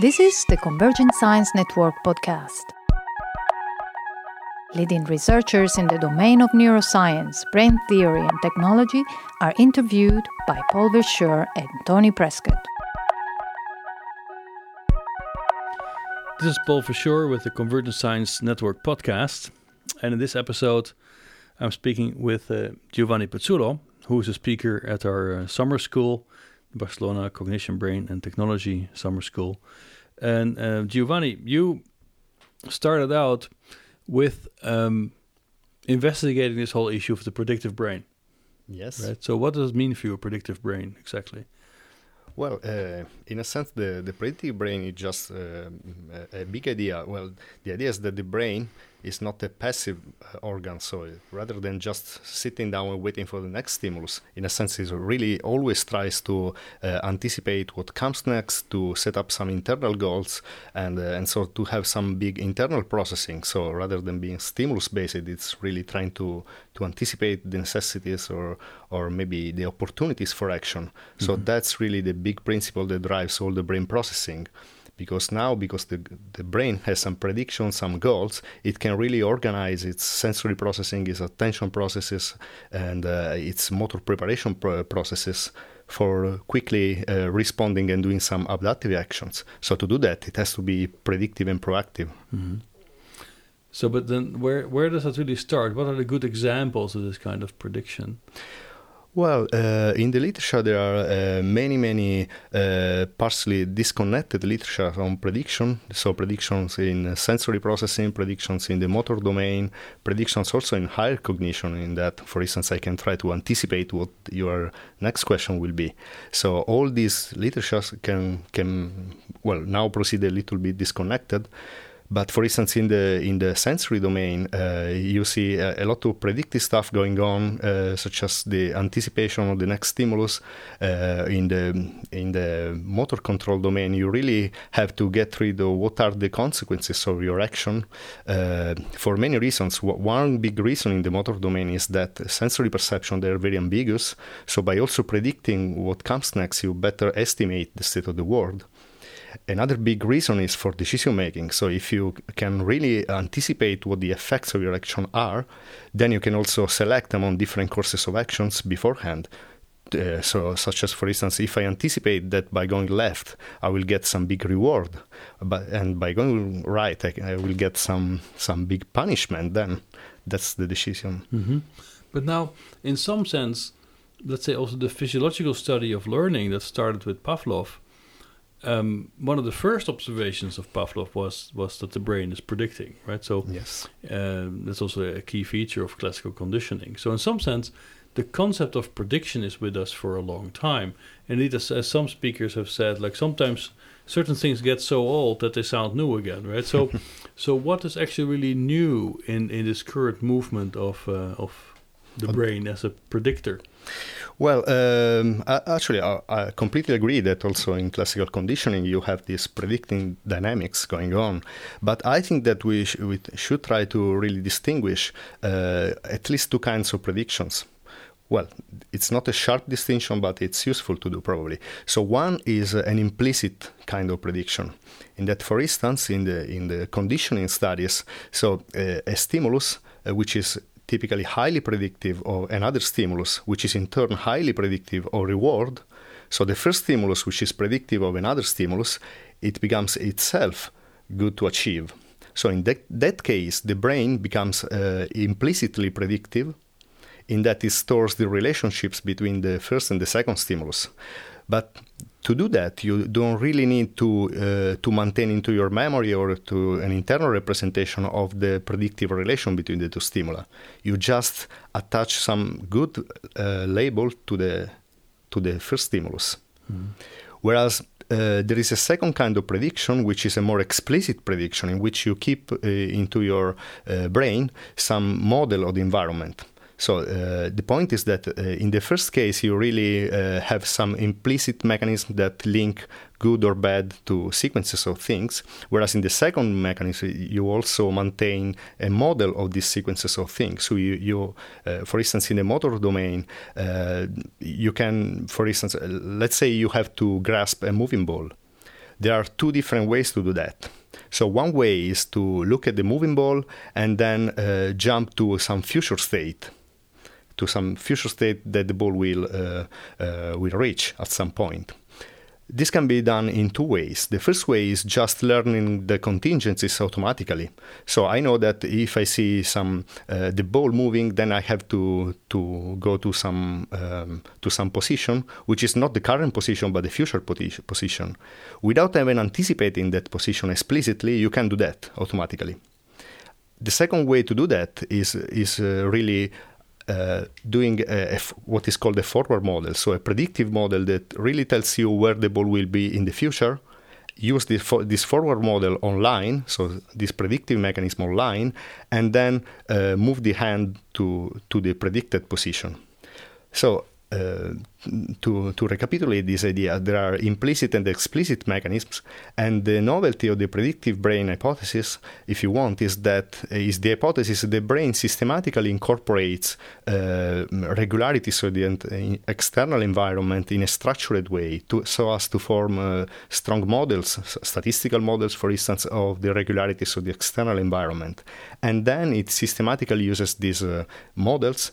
This is the Convergent Science Network podcast. Leading researchers in the domain of neuroscience, brain theory, and technology are interviewed by Paul Verschure and Tony Prescott. This is Paul Verschure with the Convergent Science Network podcast. And in this episode, I'm speaking with uh, Giovanni Pezzulo, who is a speaker at our uh, summer school, Barcelona Cognition, Brain and Technology Summer School. And uh, Giovanni, you started out with um, investigating this whole issue of the predictive brain. Yes. Right. So, what does it mean for you, a predictive brain, exactly? Well, uh, in a sense, the, the predictive brain is just uh, a, a, big idea. Well, the idea is that the brain is not a passive uh, organ, so rather than just sitting down and waiting for the next stimulus, in a sense, it really always tries to uh, anticipate what comes next, to set up some internal goals, and uh, and so to have some big internal processing. So rather than being stimulus based, it's really trying to to anticipate the necessities or or maybe the opportunities for action. Mm-hmm. So that's really the big principle that drives all the brain processing because now because the, the brain has some predictions some goals it can really organize its sensory processing its attention processes and uh, its motor preparation processes for quickly uh, responding and doing some adaptive actions. So to do that it has to be predictive and proactive. Mm-hmm. so but then where where does that really start? What are the good examples of this kind of prediction well, uh, in the literature, there are uh, many, many uh, partially disconnected literature on prediction. So, predictions in sensory processing, predictions in the motor domain, predictions also in higher cognition. In that, for instance, I can try to anticipate what your next question will be. So, all these literatures can can well now proceed a little bit disconnected. But for instance, in the in the sensory domain, uh, you see a, a, lot of predictive stuff going on, uh, such as the anticipation of the next stimulus. Uh, in the in the motor control domain, you really have to get rid of what are the consequences of your action. Uh, for many reasons, one big reason in the motor domain is that sensory perception they're very ambiguous. So by also predicting what comes next, you better estimate the state of the world. Another big reason is for decision making. So if you can really anticipate what the effects of your action are, then you can also select among different courses of actions beforehand. Uh, so, such as, for instance, if I anticipate that by going left, I will get some big reward, but and by going right, I, I will get some some big punishment. Then that's the decision. Mm-hmm. But now, in some sense, let's say also the physiological study of learning that started with Pavlov um, one of the first observations of Pavlov was was that the brain is predicting, right? So yes, um, that's also a key feature of classical conditioning. So in some sense, the concept of prediction is with us for a long time. Indeed, as, as some speakers have said, like sometimes certain things get so old that they sound new again, right? So, so what is actually really new in in this current movement of uh, of the brain as a predictor? Well, um, actually, I, I, completely agree that also in classical conditioning you have this predicting dynamics going on. But I think that we, sh- we should try to really distinguish uh, at least two kinds of predictions. Well, it's not a sharp distinction, but it's useful to do probably. So one is an implicit kind of prediction. In that, for instance, in the in the conditioning studies, so uh, a stimulus uh, which is typically highly predictive of another stimulus, which is in turn highly predictive of reward. So the first stimulus, which is predictive of another stimulus, it becomes itself good to achieve. So in that, that case, the brain becomes uh, implicitly predictive in that it stores the relationships between the first and the second stimulus. But to do that, you don't really need to uh, to maintain into your memory or to an internal representation of the predictive relation between the two stimuli. You just attach some good uh, label to the to the first stimulus. Mm. Whereas uh, there is a second kind of prediction, which is a more explicit prediction, in which you keep uh, into your uh, brain some model of the environment. So uh, the point is that uh, in the first case, you really uh, have some implicit mechanism that link good or bad to sequences of things, whereas in the second mechanism, you also maintain a model of these sequences of things. So you, you uh, for instance, in the motor domain, uh, you can, for instance, uh, let's say you have to grasp a moving ball there are two different ways to do that. So one way is to look at the moving ball and then uh, jump to some future state, to some future state that the ball will uh, uh, will reach at some point. This can be done in two ways. The first way is just learning the contingencies automatically. So I know that if I see some uh, the ball moving, then I have to to go to some um, to some position, which is not the current position but the future position. Without even anticipating that position explicitly, you can do that automatically. The second way to do that is is uh, really uh, doing a, what is called a forward model, so a predictive model that really tells you where the ball will be in the future. Use this, this forward model online, so this predictive mechanism online, and then uh, move the hand to, to the predicted position. So uh, to, to recapitulate this idea, there are implicit and explicit mechanisms, and the novelty of the predictive brain hypothesis, if you want, is that is the hypothesis the brain systematically incorporates uh, regularities of the external environment in a structured way, to, so as to form uh, strong models, statistical models, for instance, of the regularities of the external environment, and then it systematically uses these models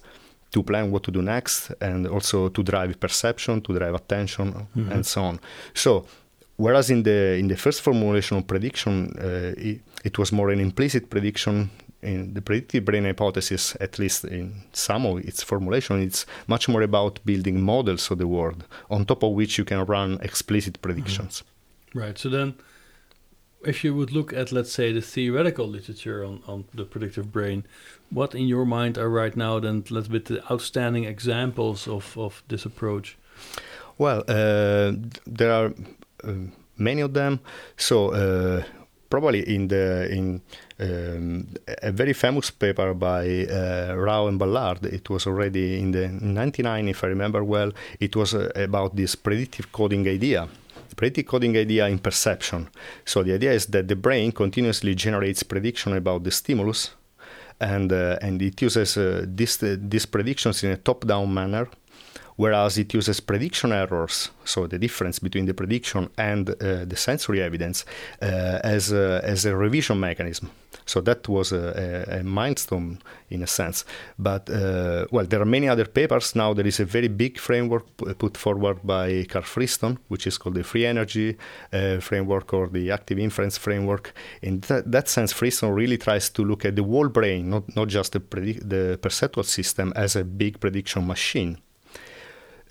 to plan what to do next and also to drive perception, to drive attention, mm-hmm. and so on. So, whereas in the in the first formulation of prediction, uh, it, it, was more an implicit prediction. In the predictive brain hypothesis, at least in some of its formulation, it's much more about building models of the world on top of which you can run explicit predictions. Mm-hmm. Right. So then, if you would look at, let's say, the theoretical literature on, on the predictive brain, what in your mind are right now then let's bit the outstanding examples of, of this approach? Well, uh, there are uh, many of them. So uh, probably in the in um, a very famous paper by uh, Rao and Ballard. It was already in the 99, if I remember well. It was uh, about this predictive coding idea predictive coding idea in perception. So the idea is that the brain continuously generates prediction about the stimulus and uh, and it uses uh, this uh, these predictions in a top-down manner whereas it uses prediction errors, so the difference between the prediction and uh, the sensory evidence, uh, as, a, as a revision mechanism. So that was a, a, a milestone in a sense. But, uh, well, there are many other papers. Now there is a very big framework put forward by Carl Friston, which is called the free energy uh, framework or the active inference framework. In that, that sense, Friston really tries to look at the whole brain, not, not just the, predict- the perceptual system, as a big prediction machine.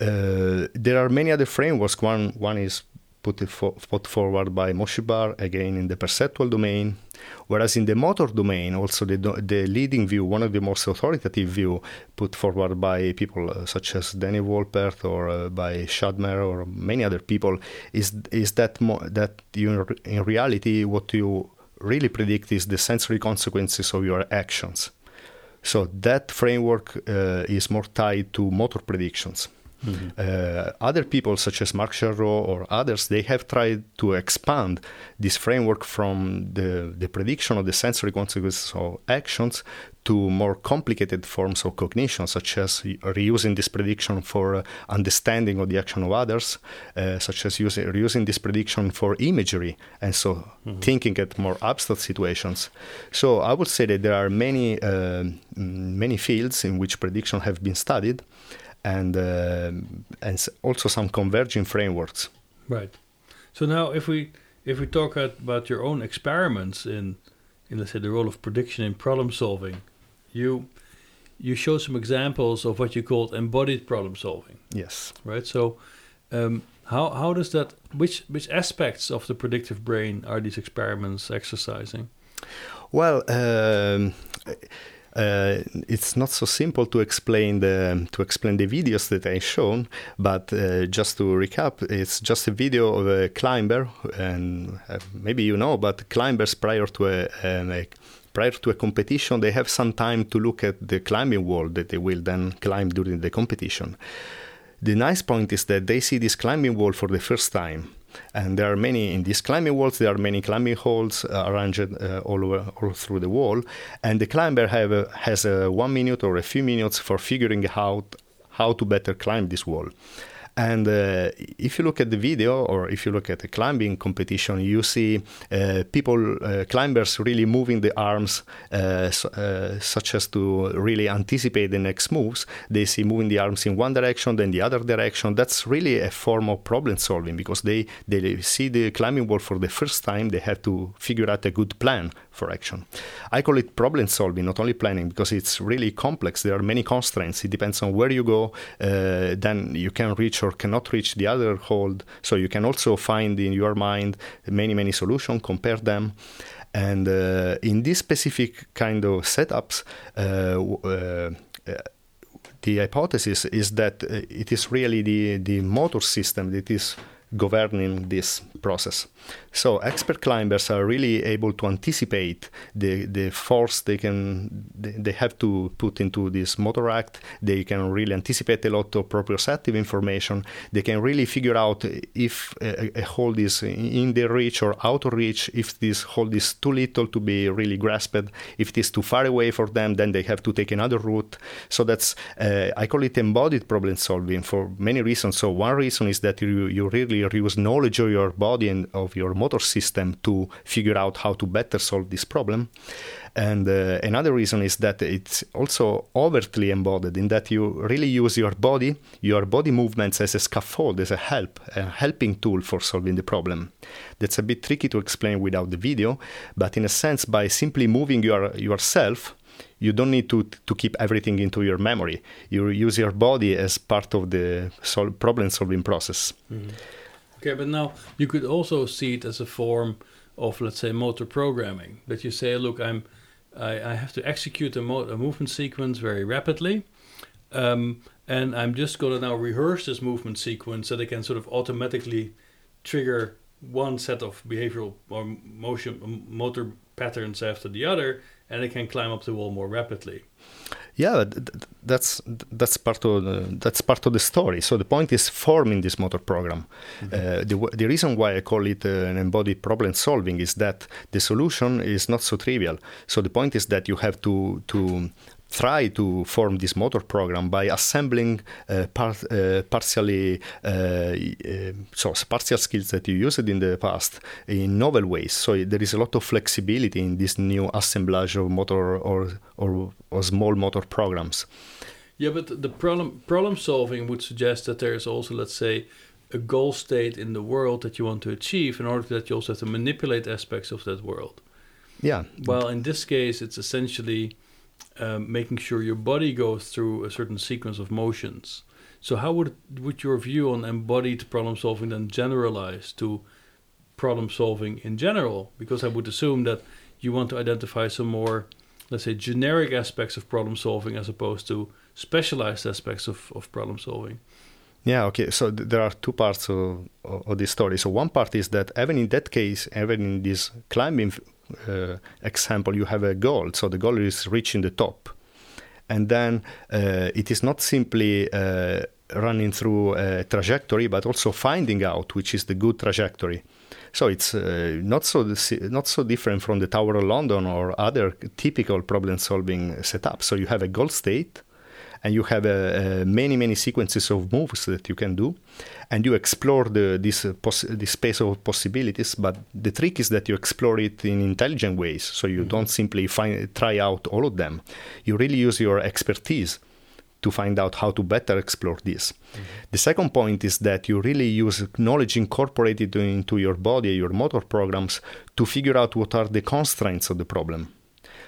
Uh, there are many other frameworks. One one is put, fo- put forward by Moshe Bar again in the perceptual domain, whereas in the motor domain, also the the leading view, one of the most authoritative view, put forward by people uh, such as Danny Wolpert or uh, by Shadmehr or many other people, is is that mo- that you in reality what you really predict is the sensory consequences of your actions. So that framework uh, is more tied to motor predictions. Mm-hmm. Uh, other people, such as Marc Jeannerod or others, they have tried to expand this framework from the, the prediction of the sensory consequences of actions to more complicated forms of cognition, such as reusing this prediction for uh, understanding of the action of others, uh, such as using, reusing this prediction for imagery, and so mm-hmm. thinking at more abstract situations. So I would say that there are many uh, many fields in which prediction have been studied and uh, and also some converging frameworks. Right. So now, if we if we talk about your own experiments in in let's say the role of prediction in problem solving, you you show some examples of what you called embodied problem solving. Yes. Right. So. Um, how, how does that which which aspects of the predictive brain are these experiments exercising? Well, um, it's not so simple to explain the to explain the videos that I shown, but uh, just to recap, it's just a video of a climber, and uh, maybe you know, but climbers prior to a, a prior to a competition, they have some time to look at the climbing wall that they will then climb during the competition. The nice point is that they see this climbing wall for the first time and there are many in these climbing walls. There are many climbing holes uh, arranged uh, all over all through the wall, and the climber have a, has a one minute or a few minutes for figuring out how to better climb this wall. And uh, if you look at the video or if you look at the climbing competition, you see uh, people, uh, climbers really moving the arms uh, so, uh, such as to really anticipate the next moves. They see moving the arms in one direction, then the other direction. That's really a form of problem solving because they, they see the climbing wall for the first time. They have to figure out a good plan for action. I call it problem solving, not only planning, because it's really complex. There are many constraints. It depends on where you go. Uh, then you can reach cannot reach the other hold. So you can also find in your mind many, many solutions, compare them. And uh, in this specific kind of setups, uh, uh the hypothesis is that uh, it is really the, the motor system that is governing this process. So expert climbers are really able to anticipate the, the force they can they have to put into this motor act. They can really anticipate a lot of proprioceptive information. They can really figure out if a, a hold is in their reach or out of reach. If this hold is too little to be really grasped, if it is too far away for them, then they have to take another route. So that's uh, I call it embodied problem solving for many reasons. So one reason is that you you really use knowledge of your body of your motor system to figure out how to better solve this problem. And uh, another reason is that it's also overtly embodied in that you really use your body, your body movements as a scaffold, as a help, a helping tool for solving the problem. That's a bit tricky to explain without the video, but in a sense, by simply moving your, yourself, you don't need to to keep everything into your memory. You use your body as part of the sol- problem solving process. Mm-hmm. Okay, but now you could also see it as a form of, let's say, motor programming. That you say, look, I'm, I, I have to execute a, mo- a movement sequence very rapidly, um, and I'm just going to now rehearse this movement sequence so that I can sort of automatically trigger one set of behavioral or motion motor patterns after the other, and I can climb up the wall more rapidly yeah that's that's part of the, that's part of the story. So the point is forming this motor program. Mm-hmm. uh, the, the reason why i call it uh, an embodied problem solving is that the solution is not so trivial. So the point is that you have to to try to form this motor program by assembling uh, part, uh, partially uh, uh, so partial skills that you used in the past in novel ways. So there is a lot of flexibility in this new assemblage of motor or or, or small motor programs. Yeah, but the problem problem solving would suggest that there is also, let's say, a goal state in the world that you want to achieve. In order that you also have to manipulate aspects of that world. Yeah. Well, in this case, it's essentially um, making sure your body goes through a certain sequence of motions. So, how would would your view on embodied problem solving then generalize to problem solving in general? Because I would assume that you want to identify some more, let's say, generic aspects of problem solving as opposed to specialized aspects of, of problem solving. Yeah, okay. So th- there are two parts of, of, this story. So one part is that even in that case, even in this climbing example, you have a goal. So the goal is reaching the top. And then uh, it is not simply uh, running through a trajectory, but also finding out which is the good trajectory. So it's uh, not so not so different from the Tower of London or other typical problem-solving setup. So you have a goal state, and you have uh, uh, many many sequences of moves that you can do and you explore the, this, uh, this space of possibilities but the trick is that you explore it in intelligent ways so you mm-hmm. don't simply find, try out all of them you really use your expertise to find out how to better explore this. Mm-hmm. The second point is that you really use knowledge incorporated into your body, your motor programs, to figure out what are the constraints of the problem.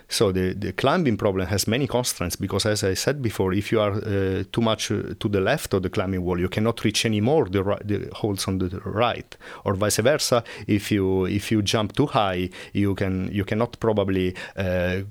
So the, the climbing problem has many constraints because, as I said before, if you are uh, too much uh, to the left of the climbing wall, you cannot reach anymore the, the holds on the right, or vice versa. If you if you jump too high, you can you cannot probably uh,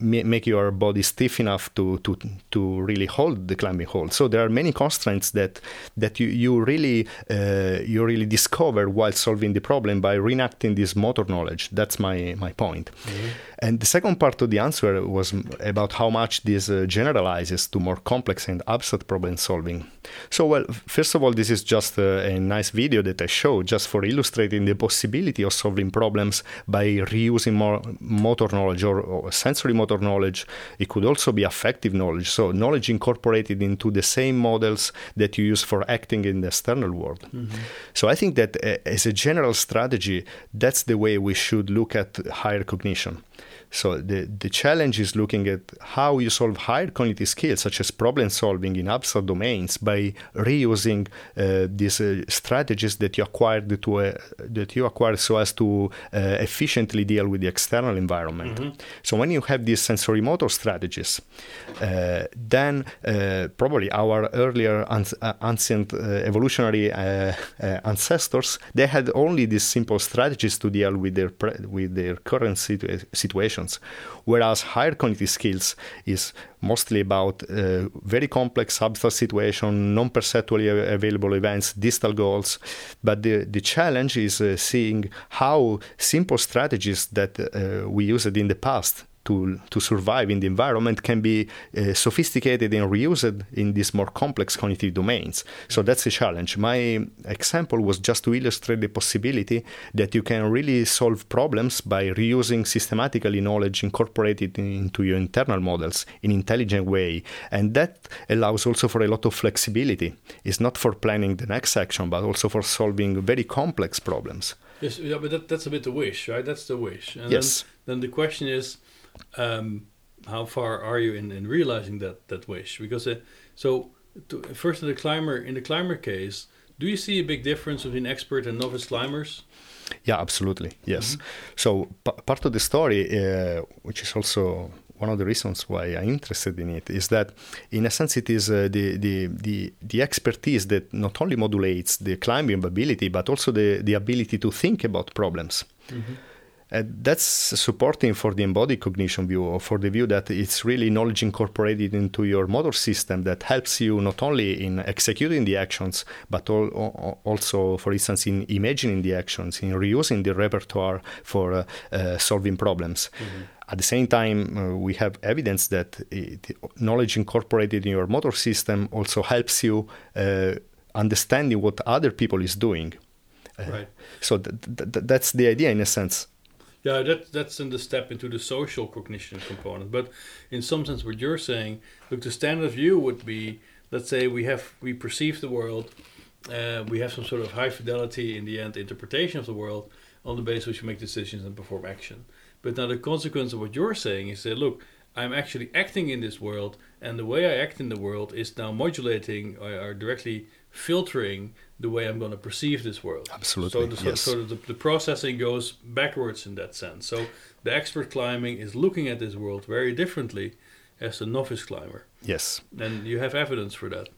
make your body stiff enough to, to to really hold the climbing hold. So there are many constraints that that you you really uh, you really discover while solving the problem by reenacting this motor knowledge. That's my my point. Mm-hmm. And the second part of the answer was about how much this uh, generalizes to more complex and abstract problem solving. So, well, first of all, this is just a, a, nice video that I showed just for illustrating the possibility of solving problems by reusing more motor knowledge or, or sensory motor knowledge. It could also be affective knowledge. So knowledge incorporated into the same models that you use for acting in the external world. Mm-hmm. So I think that uh, as a general strategy, that's the way we should look at higher cognition. So the, the challenge is looking at how you solve higher cognitive skills, such as problem solving in abstract domains, by reusing uh, these uh, strategies that you acquired to uh, that you acquired so as to uh, efficiently deal with the external environment. Mm-hmm. So when you have these sensory motor strategies, uh, then uh, probably our earlier ancient evolutionary ancestors they had only these simple strategies to deal with their pre- with their current situ- situation whereas higher cognitive skills is mostly about uh, very complex abstract situation, non-perceptually available events, distal goals. But the, the challenge is uh, seeing how simple strategies that uh, we used in the past to, to survive in the environment can be uh, sophisticated and reused in these more complex cognitive domains. So that's a challenge. My example was just to illustrate the possibility that you can really solve problems by reusing systematically knowledge incorporated into your internal models in intelligent way. And that allows also for a lot of flexibility. It's not for planning the next action, but also for solving very complex problems. Yes, yeah, but that, that's a bit the wish, right? That's the wish. And yes. Then, then the question is, um, how far are you in, in realizing that that wish? Because uh, so to, first in the climber in the climber case, do you see a big difference between expert and novice climbers? Yeah, absolutely. Yes. Mm-hmm. So p- part of the story, uh, which is also one of the reasons why I'm interested in it, is that in a sense it is uh, the, the the the expertise that not only modulates the climbing ability but also the the ability to think about problems. Mm-hmm. Uh, that's supporting for the embodied cognition view, or for the view that it's really knowledge incorporated into your motor system that helps you not only in executing the actions, but al- also, for instance, in imagining the actions, in reusing the repertoire for uh, uh, solving problems. Mm-hmm. At the same time, uh, we have evidence that it, knowledge incorporated in your motor system also helps you uh, understanding what other people is doing. Uh, right. So th- th- that's the idea in a sense. Yeah, that that's in the step into the social cognition component. But in some sense, what you're saying, look, the standard view would be, let's say we have we perceive the world, uh, we have some sort of high fidelity in the end interpretation of the world, on the basis which we make decisions and perform action. But now the consequence of what you're saying is that look, I'm actually acting in this world, and the way I act in the world is now modulating or, or directly filtering the way I'm going to perceive this world. Absolutely. So, the, so, yes. so the, the, processing goes backwards in that sense. So the expert climbing is looking at this world very differently as the novice climber. Yes. And you have evidence for that.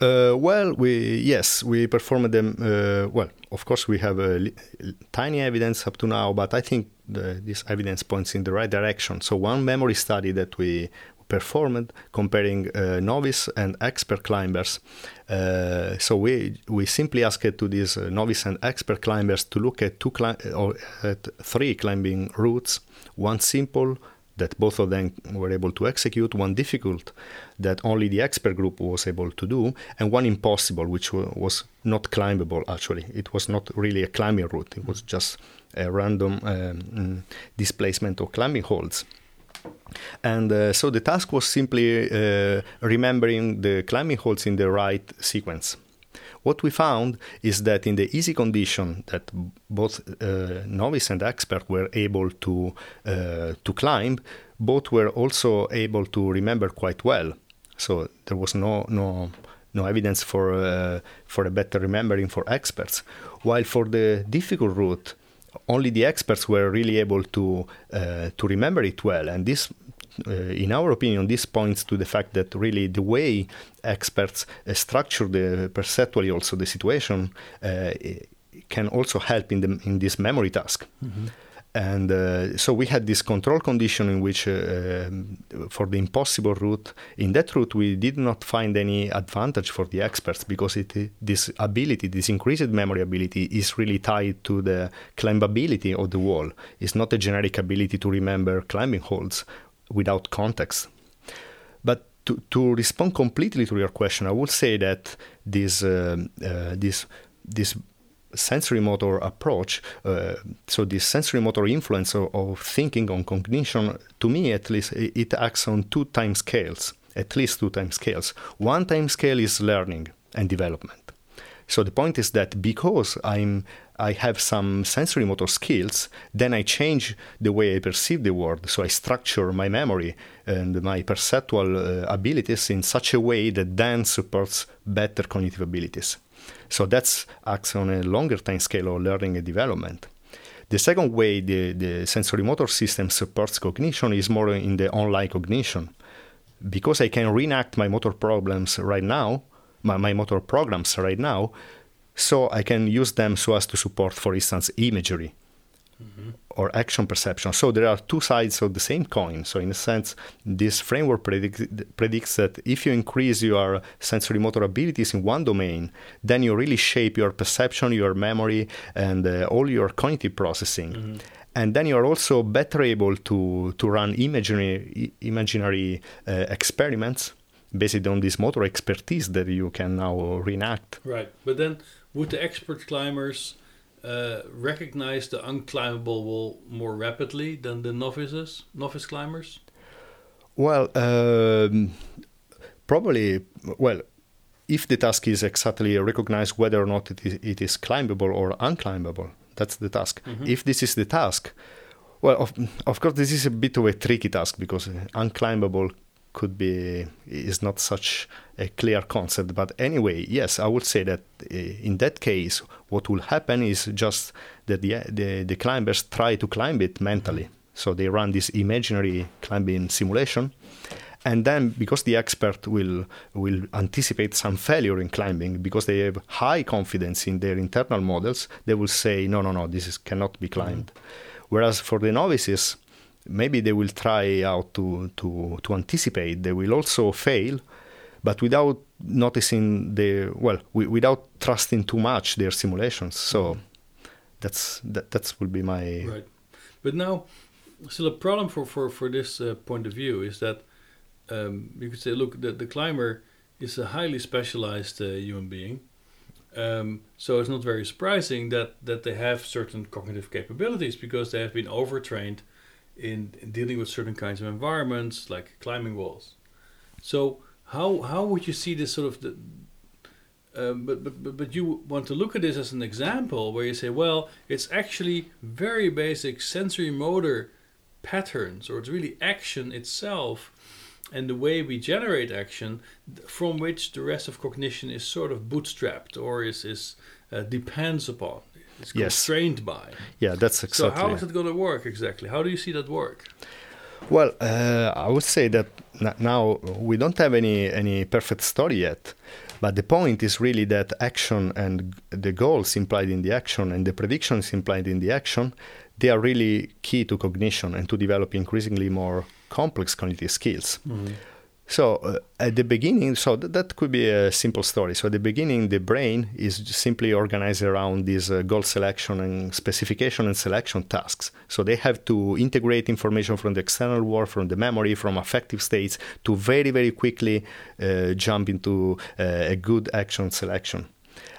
Uh, well, we yes, we performed them. Uh, well, of course, we have a tiny evidence up to now, but I think the, this evidence points in the right direction. So, one memory study that we performed comparing uh, novice and expert climbers. Uh, so we we simply asked to these uh, novice and expert climbers to look at two cli- or at three climbing routes, one simple that both of them were able to execute, one difficult that only the expert group was able to do, and one impossible, which was not climbable actually. It was not really a climbing route, it was just a random um, displacement of climbing holds. And uh, so the task was simply uh, remembering the climbing holds in the right sequence. What we found is that in the easy condition that both uh, novice and expert were able to uh, to climb, both were also able to remember quite well. So there was no no no evidence for uh, for a better remembering for experts. While for the difficult route, only the experts were really able to uh, to remember it well, and this uh, in our opinion, this points to the fact that really the way experts uh, structure the perceptually also the situation uh, can also help in the in this memory task. Mm-hmm. And uh, so we had this control condition in which, uh, um, for the impossible route, in that route we did not find any advantage for the experts because it, this ability, this increased memory ability, is really tied to the climbability of the wall. It's not a generic ability to remember climbing holds without context. But to, to respond completely to your question, I would say that this uh, uh, this this sensory motor approach, uh, so this sensory motor influence of, of, thinking on cognition, to me at least, it acts on two time scales, at least two time scales. One time scale is learning and development. So the point is that because I'm I have some sensory motor skills, then I change the way I perceive the world. So I structure my memory and my perceptual uh, abilities in such a way that then supports better cognitive abilities. So that's acts on a longer time scale of learning and development. The second way the, the sensory motor system supports cognition is more in the online cognition. Because I can reenact my motor problems right now, my, my motor programs right now, so I can use them so as to support, for instance, imagery mm-hmm. Or action perception. So there are two sides of the same coin. So in a sense, this framework predict, predicts that if you increase your sensory motor abilities in one domain, then you really shape your perception, your memory, and uh, all your cognitive processing. Mm-hmm and then you are also better able to to run imaginary imaginary uh, experiments based on this motor expertise that you can now reenact. Right, but then would the expert climbers uh, recognize the unclimbable wall more rapidly than the novices, novice climbers? Well, um, probably. Well, if the task is exactly recognize whether or not it is, it is climbable or unclimbable, that's the task. Mm-hmm. If this is the task, well, of, of course, this is a bit of a tricky task because unclimbable could be is not such a clear concept. But anyway, yes, I would say that eh, in that case, what will happen is just that the the, the climbers try to climb it mentally. So they run this imaginary climbing simulation, and then because the expert will will anticipate some failure in climbing because they have high confidence in their internal models, they will say, no, no, no, this is, cannot be climbed. Mm-hmm. Whereas for the novices, maybe they will try out to, to, to anticipate. They will also fail, but without noticing the well, w- without trusting too much their simulations. So mm. that's that that's will be my right. But now, still a problem for for for this uh, point of view is that um, you could say, look, the the climber is a highly specialized uh, human being. Um, so it's not very surprising that, that they have certain cognitive capabilities because they have been overtrained in, in dealing with certain kinds of environments like climbing walls. So how how would you see this sort of the um, but, but but you want to look at this as an example where you say, well, it's actually very basic sensory motor patterns, or it's really action itself, and the way we generate action, from which the rest of cognition is sort of bootstrapped or is is uh, depends upon. It's constrained yes. by. Yeah, that's exactly. So how is it going to work exactly? How do you see that work? Well, uh, I would say that now we don't have any any perfect story yet, but the point is really that action and the goals implied in the action and the predictions implied in the action, they are really key to cognition and to develop increasingly more complex cognitive skills. Mm-hmm. So uh, at the beginning, so th- that could be a simple story. So at the beginning, the brain is simply organized around these uh, goal selection and specification and selection tasks. So they have to integrate information from the external world, from the memory, from affective states, to very very quickly uh, jump into uh, a good action selection.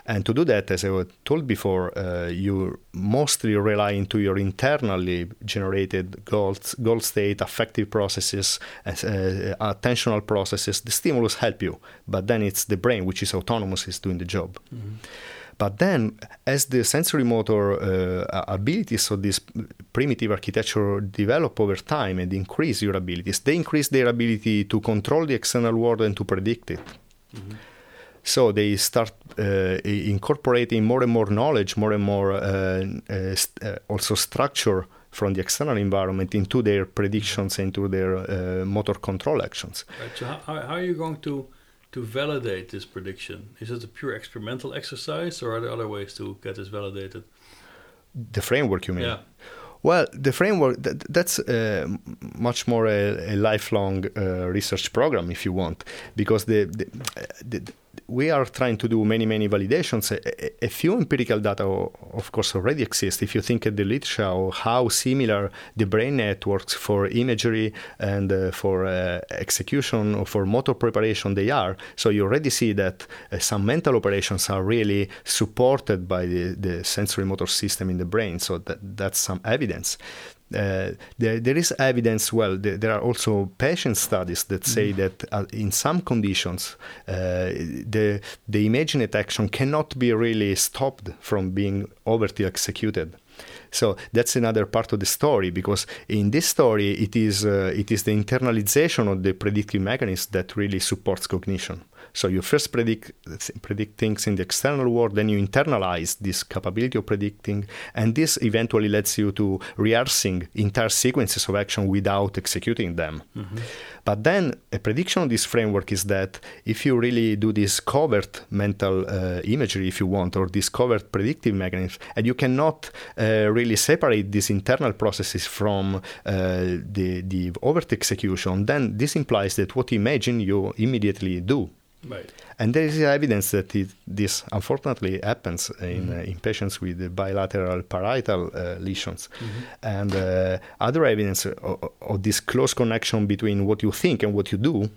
And to do that, as I was told before, uh, you mostly rely into your internally generated goal, goal state, affective processes, uh, attentional processes. The stimulus help you, but then it's the brain, which is autonomous, is doing the job. Mm-hmm. But then, as the sensory motor uh, abilities of this primitive architecture develop over time and increase your abilities, they increase their ability to control the external world and to predict it. Mm-hmm. So they start uh, incorporating more and more knowledge, more and more uh, uh, st- also structure from the external environment into their predictions, into their motor control actions. Right. So how, how are you going to to validate this prediction? Is it a pure experimental exercise, or are there other ways to get this validated? The framework, you mean? Yeah. Well, the framework that, that's uh, much more a, a lifelong uh, research program, if you want, because the, the, the we are trying to do many, many validations. A, a, few empirical data, of course, already exist. If you think at the literature or how similar the brain networks for imagery and uh, for uh, execution or for motor preparation they are, so you already see that uh, some mental operations are really supported by the, the sensory motor system in the brain. So that, that's some evidence. Uh, there, there is evidence. Well, there, there, are also patient studies that say mm. that uh, in some conditions, uh, the the imagined action cannot be really stopped from being overtly executed. So that's another part of the story because in this story, it is uh, it is the internalization of the predictive mechanism that really supports cognition. So you first predict predict things in the external world, then you internalize this capability of predicting, and this eventually lets you to rehearsing entire sequences of action without executing them. Mm-hmm. But then a prediction of this framework is that if you really do this covert mental uh, imagery, if you want, or this covert predictive mechanism, and you cannot uh, really separate these internal processes from uh, the the overt execution, then this implies that what you imagine you immediately do. Right. And there is evidence that it, this unfortunately happens in, mm-hmm. uh, in patients with bilateral parietal uh, lesions. Mm-hmm. And uh, other evidence of, of, this close connection between what you think and what you do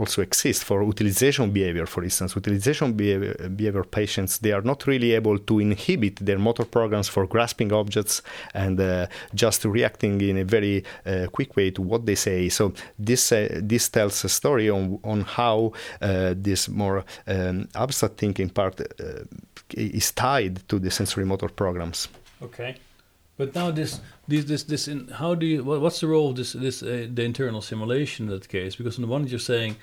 also exist for utilization behavior, for instance. Utilization behavior, behavior, patients, they are not really able to inhibit their motor programs for grasping objects and uh, just reacting in a very uh, quick way to what they say. So this uh, this tells a story on on how uh, this more um, abstract thinking part uh, is tied to the sensory motor programs. Okay. But now this, this, this, this, in, how do you? What's the role of this, this, uh, the internal simulation in that case? Because on the one hand, you're saying,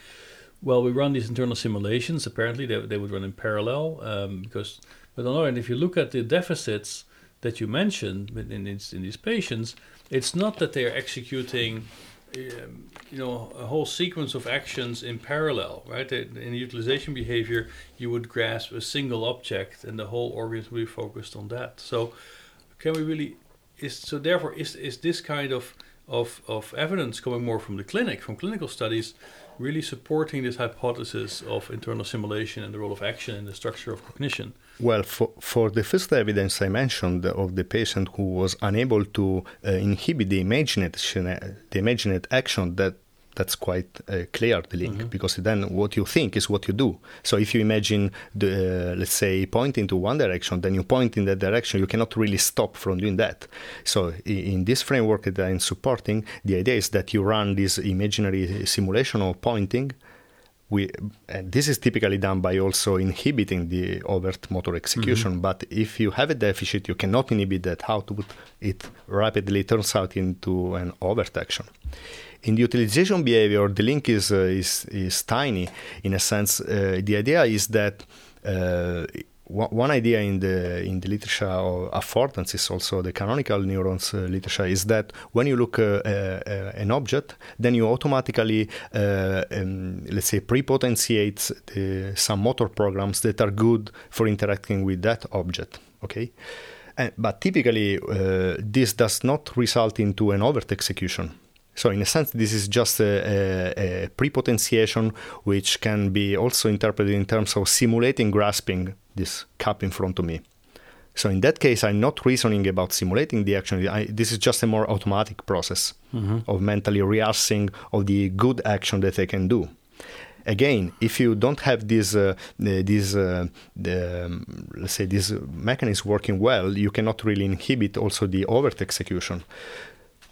well, we run these internal simulations. Apparently, they, they would run in parallel. Um, because, but on the other hand, if you look at the deficits that you mentioned in, in, in these patients, it's not that they are executing um, you know a whole sequence of actions in parallel right in utilization behavior you would grasp a single object and the whole organism would be focused on that so can we really is so therefore is is this kind of of of evidence coming more from the clinic, from clinical studies, really supporting this hypothesis of internal simulation and the role of action in the structure of cognition? Well, for, for the first evidence I mentioned of the patient who was unable to uh, inhibit the imagination, the imagined action that that's quite uh, clear the link mm-hmm. because then what you think is what you do so if you imagine the uh, let's say pointing to one direction then you point in that direction you cannot really stop from doing that so in this framework that i'm supporting the idea is that you run this imaginary simulation of pointing we and this is typically done by also inhibiting the overt motor execution mm-hmm. but if you have a deficit you cannot inhibit that output it rapidly turns out into an overt action in the utilization behavior, the link is uh, is is tiny in a sense. Uh, the idea is that uh, one idea in the in the literature of affordance is also the canonical neurons uh, literature is that when you look uh, uh, an object, then you automatically um, let's say prepotentiate some motor programs that are good for interacting with that object. Okay. But typically, this does not result into an overt execution so in a sense, this is just a, a, a prepotentiation, which can be also interpreted in terms of simulating grasping this cup in front of me. So in that case, I'm not reasoning about simulating the action. I, this is just a more automatic process mm-hmm. of mentally rehearsing of the good action that I can do. Again, if you don't have this, uh, this, uh, the, um, let's say, this mechanism working well, you cannot really inhibit also the overt execution.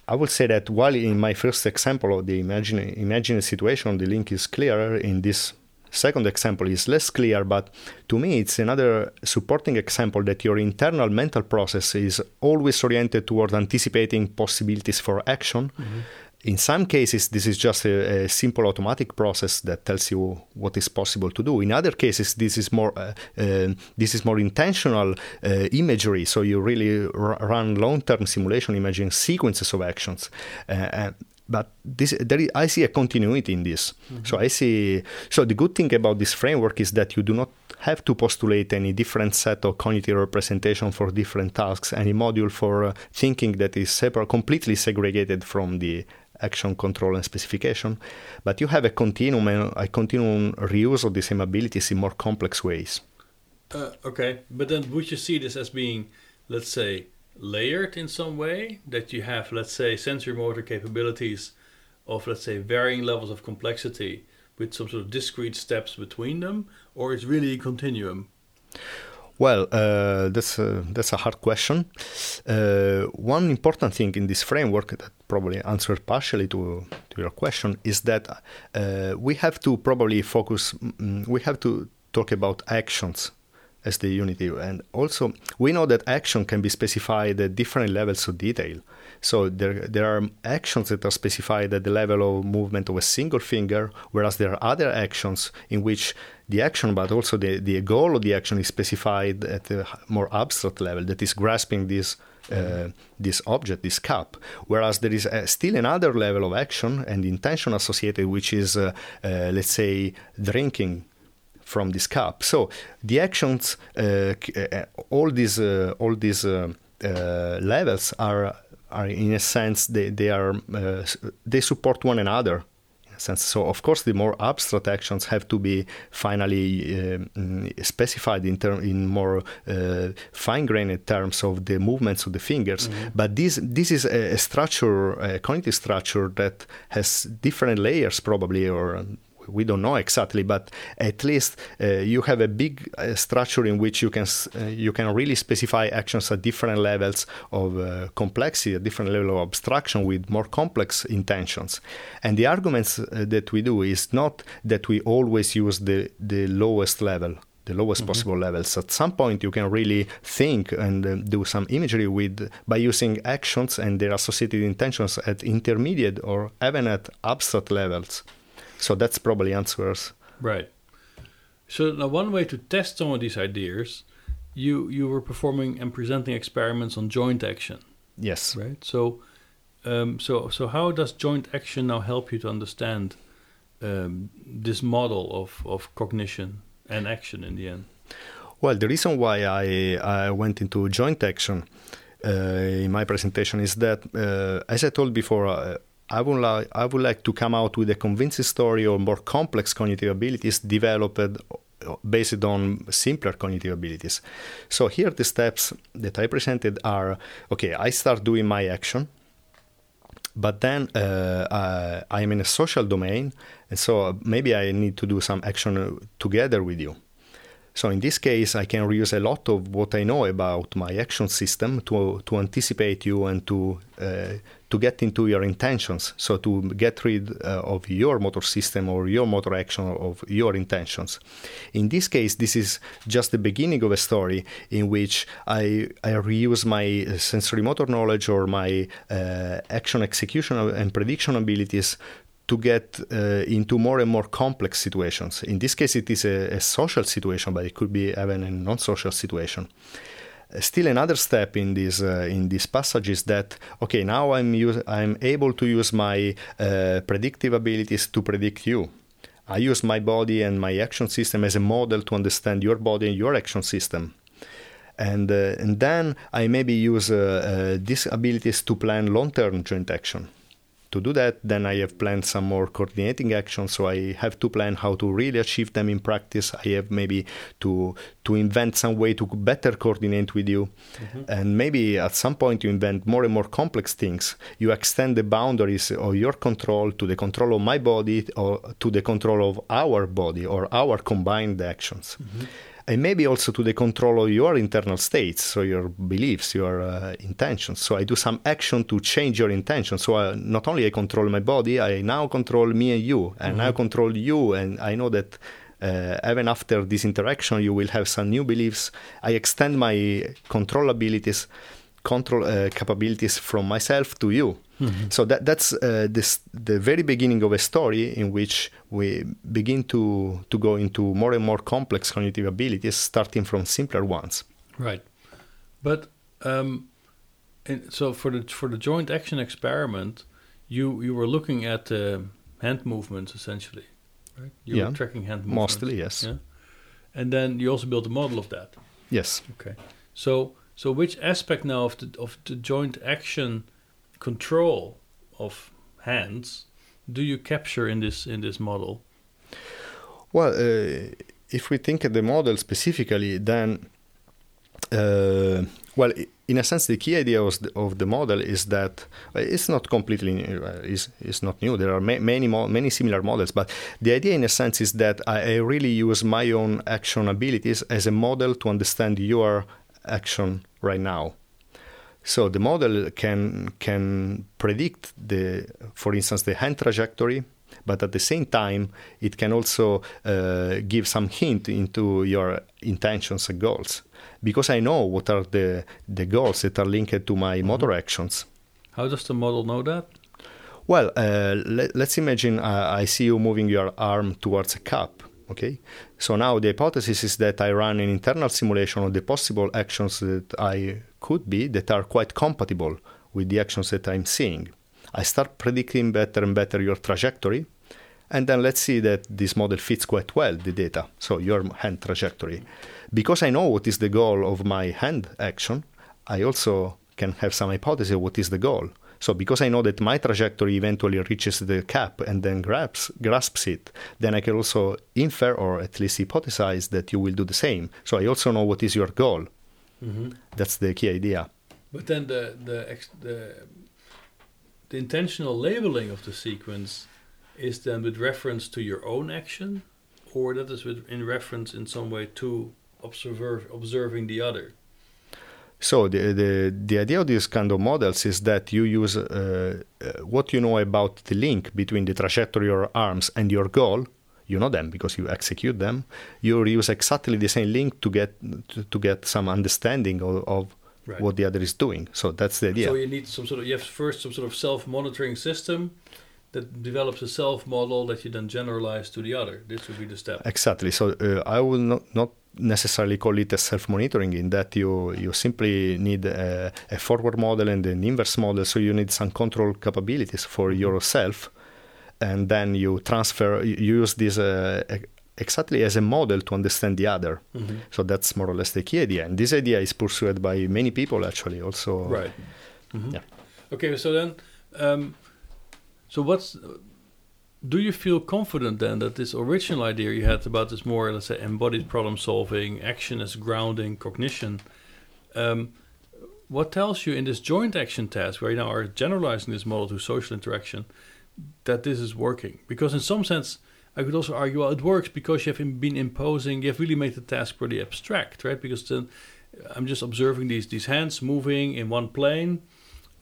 I would say that while in my first example of the imagine, imaginary situation, the link is clearer, in this second example is less clear, but to me it's another supporting example that your internal mental process is always oriented toward anticipating possibilities for action. Mm-hmm in some cases, this is just a, a, simple automatic process that tells you what is possible to do. In other cases, this is more uh, uh, this is more intentional uh, imagery. So you really r- run long-term simulation, imaging sequences of actions. Uh, but this, there is, I see a continuity in this. Mm-hmm. So I see. So the good thing about this framework is that you do not have to postulate any different set of cognitive representation for different tasks, any module for uh, thinking that is separate, completely segregated from the action control and specification, but you have a continuum, a continuum reuse of the same abilities in more complex ways. Uh, okay, but then would you see this as being, let's say, layered in some way? That you have, let's say, sensory motor capabilities of, let's say, varying levels of complexity with some sort of discrete steps between them, or it's really a continuum? Well, uh, that's a, that's a hard question. Uh, one important thing in this framework that probably answers partially to, to your question is that uh, we have to probably focus. Mm, we have to talk about actions as the unity, and also we know that action can be specified at different levels of detail. So there, there are actions that are specified at the level of movement of a single finger, whereas there are other actions in which the action, but also the, the goal of the action is specified at a more abstract level, that is grasping this uh, this object, this cup. Whereas there is uh, still another level of action and intention associated, which is, uh, uh let's say, drinking from this cup. So the actions, uh, uh, all these, all these levels are are in a sense they, they are uh, they support one another sense. So of course, the more abstract actions have to be finally uh, specified in term in more uh, fine-grained terms of the movements of the fingers. Mm-hmm. But this this is a, a, structure, a cognitive structure that has different layers, probably, or we don't know exactly, but at least uh, you have a big uh, structure in which you can uh, you can really specify actions at different levels of uh, complexity, a different level of abstraction with more complex intentions. And the arguments uh, that we do is not that we always use the the lowest level the lowest mm-hmm. possible levels. At some point, you can really think and uh, do some imagery with by using actions and their associated intentions at intermediate or even at abstract levels. So that's probably answers. Right. So now one way to test some of these ideas, you you were performing and presenting experiments on joint action. Yes. Right. So, um, so so how does joint action now help you to understand um, this model of of cognition and action in the end? Well, the reason why I I went into joint action uh, in my presentation is that, uh, as I told before, uh, I would like I would like to come out with a convincing story or more complex cognitive abilities developed based on simpler cognitive abilities. So here the steps that I presented are okay. I start doing my action, but then uh, I, am in a social domain, and so maybe I need to do some action together with you. So in this case, I can reuse a lot of what I know about my action system to to anticipate you and to uh, to get into your intentions. So to get rid uh, of your motor system or your motor action of your intentions. In this case, this is just the beginning of a story in which I, I reuse my sensory motor knowledge or my uh, action execution and prediction abilities to get uh, into more and more complex situations. In this case, it is a, a social situation, but it could be even a non-social situation still another step in this uh, in this passage is that okay now I'm I'm able to use my uh, predictive abilities to predict you. I use my body and my action system as a model to understand your body and your action system. And, uh, and then I maybe use uh, uh, these abilities to plan long term joint action to do that, then I have planned some more coordinating actions. So I have to plan how to really achieve them in practice. I have maybe to to invent some way to better coordinate with you, mm-hmm. and maybe at some point you invent more and more complex things. You extend the boundaries of your control to the control of my body or to the control of our body or our combined actions. Mm-hmm and maybe also to the control of your internal states, so your beliefs, your uh, intentions. So I do some action to change your intention. So I, not only I control my body, I now control me and you, and mm-hmm. now control you, and I know that. Uh, even after this interaction, you will have some new beliefs. I extend my control abilities, control uh, capabilities from myself to you. Mm-hmm. So that that's uh, this the very beginning of a story in which we begin to to go into more and more complex cognitive abilities, starting from simpler ones. Right, but um, so for the for the joint action experiment, you you were looking at uh, hand movements essentially, right? You yeah. were tracking hand movements. Mostly, yes. Yeah, and then you also built a model of that. Yes. Okay. So so which aspect now of the of the joint action control of hands do you capture in this in this model? Well, uh, if we think of the model specifically, then uh, well, in a sense, the key idea of the, of the model is that uh, it's not completely new, uh, is is not new. There are ma- many mo- many similar models, but the idea, in a sense, is that I, I really use my own action abilities as a model to understand your action right now. So the model can can predict the, for instance, the hand trajectory, but at the same time, it can also uh, give some hint into your intentions and goals, because I know what are the the goals that are linked to my mm-hmm. motor actions. How does the model know that? Well, uh, let, us imagine uh, I see you moving your arm towards a cup. Okay, so now the hypothesis is that I run an internal simulation of the possible actions that I could be that are quite compatible with the actions that I'm seeing. I start predicting better and better your trajectory, and then let's see that this model fits quite well the data, so your hand trajectory. Because I know what is the goal of my hand action, I also can have some hypothesis of what is the goal. So because I know that my trajectory eventually reaches the cap and then grabs grasps it, then I can also infer or at least hypothesize that you will do the same. So I also know what is your goal. Mm-hmm. That's the key idea. But then the the the the intentional labeling of the sequence is then with reference to your own action, or that is with in reference in some way to observer observing the other. So the, the the idea of these kind of models is that you use uh, uh, what you know about the link between the trajectory of your arms and your goal. You know them because you execute them. You use exactly the same link to get to, to get some understanding of, of right. what the other is doing. So that's the idea. So you need some sort of you have first some sort of self-monitoring system that develops a self model that you then generalize to the other. This would be the step. Exactly. So uh, I will not not necessarily call it a self-monitoring in that you you simply need a, a, forward model and an inverse model. So you need some control capabilities for mm-hmm. yourself. And then you transfer you use this uh, exactly as a model to understand the other. Mm-hmm. so that's more or less the key idea. And this idea is pursued by many people actually also. Right. Mm-hmm. yeah. Okay so then um, so what's do you feel confident then that this original idea you had about this more, let's say, embodied problem solving, action as grounding, cognition, um, what tells you in this joint action task, where you now are generalizing this model to social interaction, that this is working? Because in some sense, I could also argue, well, it works because you have been imposing, you have really made the task pretty abstract, right? Because then I'm just observing these these hands moving in one plane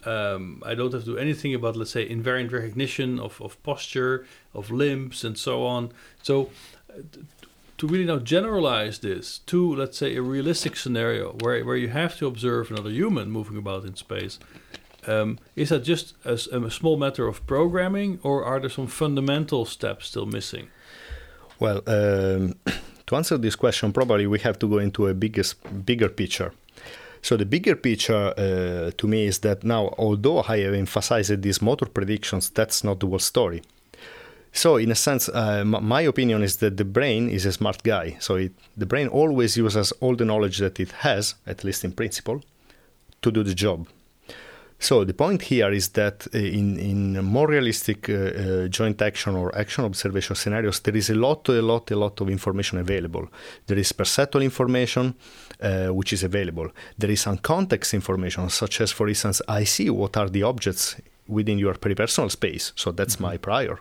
um, I don't have to do anything about, let's say, invariant recognition of, of posture, of limbs, and so on. So, uh, to really now generalize this to, let's say, a realistic scenario where, where you have to observe another human moving about in space, um, is that just a, a, small matter of programming, or are there some fundamental steps still missing? Well, um, to answer this question, probably we have to go into a biggest, bigger picture. So the bigger picture uh, to me is that now, although I have emphasized these motor predictions, that's not the whole story. So, in a sense, uh, my opinion is that the brain is a smart guy. So, it, the brain always uses all the knowledge that it has, at least in principle, to do the job. So the point here is that uh, in in more realistic uh, uh, joint action or action observation scenarios, there is a lot, a lot, a lot of information available. There is perceptual information, which is available. There is some context information, such as, for instance, I see what are the objects within your peripersonal space. So that's mm-hmm. my prior.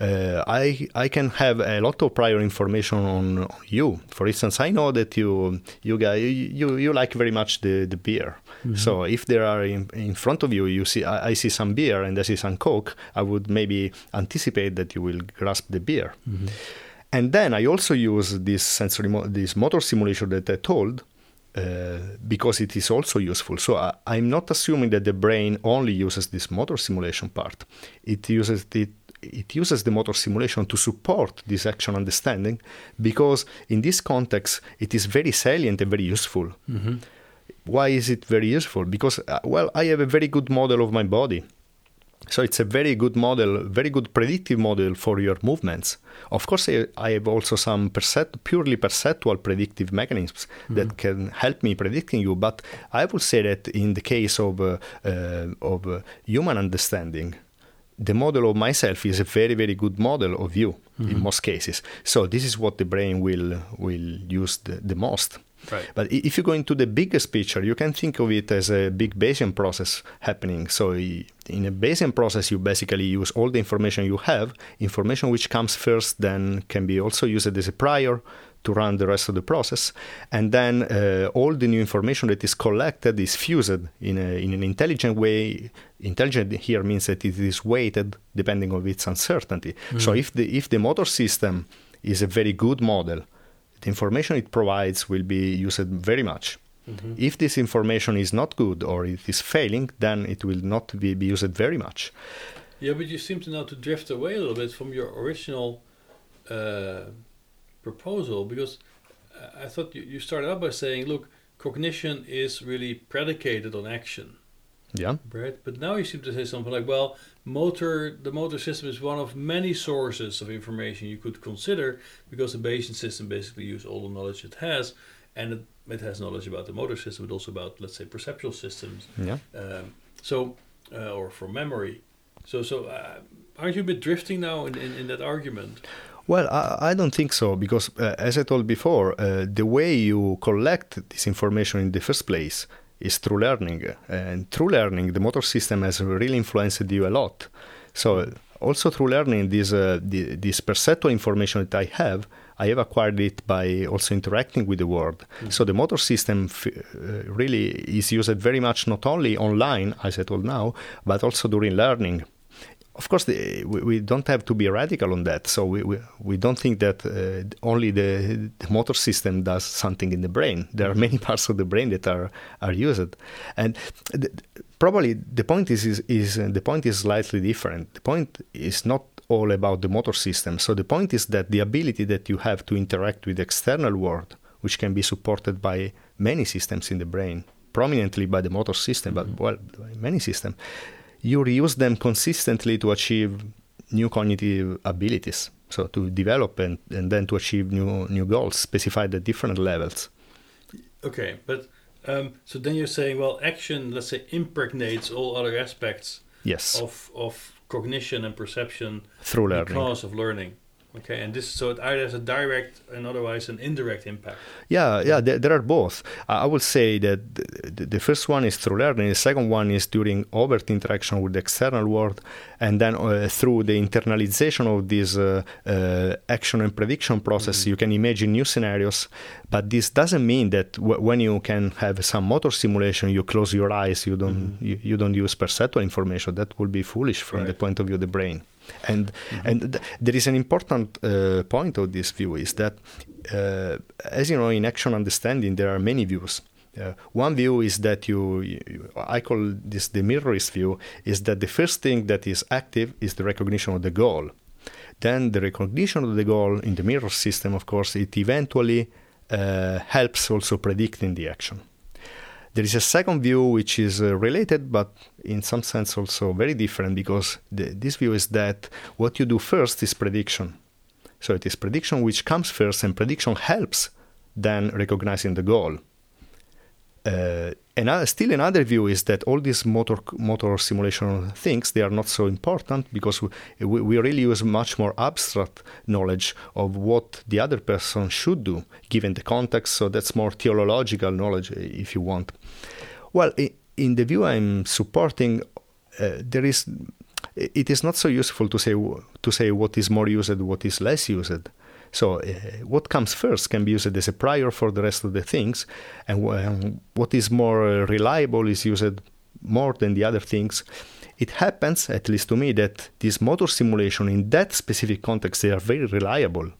Uh, I I can have a lot of prior information on you. For instance, I know that you you guys you you like very much the the beer. Mm-hmm. So if there are in, in front of you, you see I, I, see some beer and I see some coke. I would maybe anticipate that you will grasp the beer. Mm-hmm. And then I also use this sensory mo- this motor simulation that I told because it is also useful. So I, I'm not assuming that the brain only uses this motor simulation part. It uses it it uses the motor simulation to support this action understanding because in this context it is very salient and very useful. Mm-hmm. Why is it very useful? Because uh, well, I have a very good model of my body. So it's a very good model, very good predictive model for your movements. Of course, I have also some percept- purely perceptual predictive mechanisms mm-hmm. that can help me predicting you. But I would say that in the case of uh, uh, of uh, human understanding, the model of myself is a very very good model of you mm-hmm. in most cases. So this is what the brain will will use the, the most. Right. But if you go into the biggest picture, you can think of it as a big Bayesian process happening. So in a Bayesian process, you basically use all the information you have. Information which comes first then can be also used as a prior to run the rest of the process. And then uh, all the new information that is collected is fused in, a, in an intelligent way. Intelligent here means that it is weighted depending on its uncertainty. Mm. So if the if the motor system is a very good model, the information it provides will be used very much. Mm-hmm. If this information is not good or it is failing, then it will not be, be used very much. Yeah, but you seem to now to drift away a little bit from your original uh, proposal because uh, I thought you, you started out by saying, look, cognition is really predicated on action. Yeah. Right. But now you seem to say something like, well, motor the motor system is one of many sources of information you could consider because the Bayesian system basically uses all the knowledge it has, and it, it, has knowledge about the motor system, but also about let's say perceptual systems. Yeah. Um, so, uh, or from memory. So, so uh, aren't you a bit drifting now in, in, in that argument? Well, I, I, don't think so because, uh, as I told before, uh, the way you collect this information in the first place is through learning, and through learning, the motor system has really influenced you a lot. So, also through learning, this uh, the, this perceptual information that I have, I have acquired it by also interacting with the world. Mm-hmm. So the motor system f- uh, really is used very much not only online, as I told now, but also during learning of course, the, we, we, don't have to be radical on that. So we, we, we don't think that uh, only the, the, motor system does something in the brain. There are many parts of the brain that are are used, and the, probably the point is is, is uh, the point is slightly different. The point is not all about the motor system. So the point is that the ability that you have to interact with the external world, which can be supported by many systems in the brain, prominently by the motor system, mm-hmm. but well, by many systems you reuse them consistently to achieve new cognitive abilities. So to develop and, and then to achieve new new goals specified at different levels. Okay, but um, so then you're saying, well, action, let's say, impregnates all other aspects yes. of of cognition and perception through learning because of learning. Okay, and this so it either has a direct and otherwise an indirect impact. Yeah, yeah, there, there are both. I would say that the, the, first one is through learning. The second one is during overt interaction with the external world, and then uh, through the internalization of this uh, uh, action and prediction process, mm-hmm. you can imagine new scenarios. But this doesn't mean that w- when you can have some motor simulation, you close your eyes, you don't mm-hmm. you, you, don't use perceptual information. That would be foolish from right. the point of view of the brain. And mm-hmm. and th- there is an important uh, point of this view is that, uh, as you know, in action understanding there are many views. Uh, one view is that you, you, I call this the mirrorist view, is that the first thing that is active is the recognition of the goal. Then the recognition of the goal in the mirror system, of course, it eventually uh, helps also predicting the action. There is a second view which is uh, related, but in some sense also very different, because the, this view is that what you do first is prediction. So it is prediction which comes first, and prediction helps then recognizing the goal. Uh, another, still another view is that all these motor motor simulation things they are not so important because we, we really use much more abstract knowledge of what the other person should do given the context. So that's more teleological knowledge, if you want. Well, in the view I'm supporting, uh, there is it is not so useful to say to say what is more used, what is less used. So, uh, what comes first can be used as a prior for the rest of the things, and what is more uh, reliable is used more than the other things. It happens, at least to me, that this motor simulation in that specific context they are very reliable.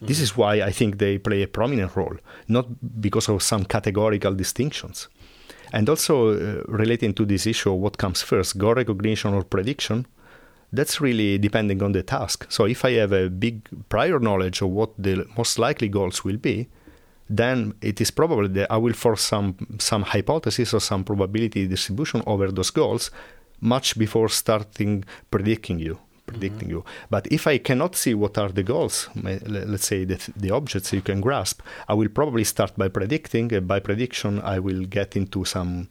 This is why I think they play a prominent role, not because of some categorical distinctions. And also uh, relating to this issue, of what comes first, goal recognition or prediction? That's really depending on the task. So if I have a big prior knowledge of what the most likely goals will be, then it is probable that I will force some some hypothesis or some probability distribution over those goals much before starting predicting you predicting mm-hmm. you but if i cannot see what are the goals let's say the, the objects you can grasp i will probably start by predicting and by prediction i will get into some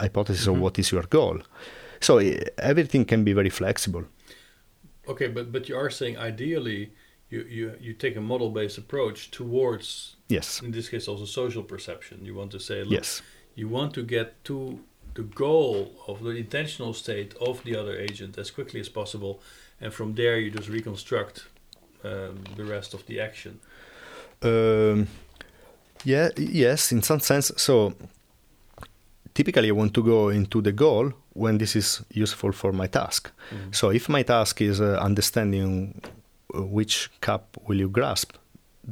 hypothesis mm-hmm. of what is your goal So everything can be very flexible. Okay, but but you are saying ideally you you, you take a model based approach towards Yes. in this case also social perception. You want to say look, Yes. you want to get to the goal of the intentional state of the other agent as quickly as possible, and from there you just reconstruct um, the rest of the action. Um, yeah. Yes. In some sense. So typically, I want to go into the goal when this is useful for my task. Mhm. So if my task is uh, understanding uh, which cup will you grasp,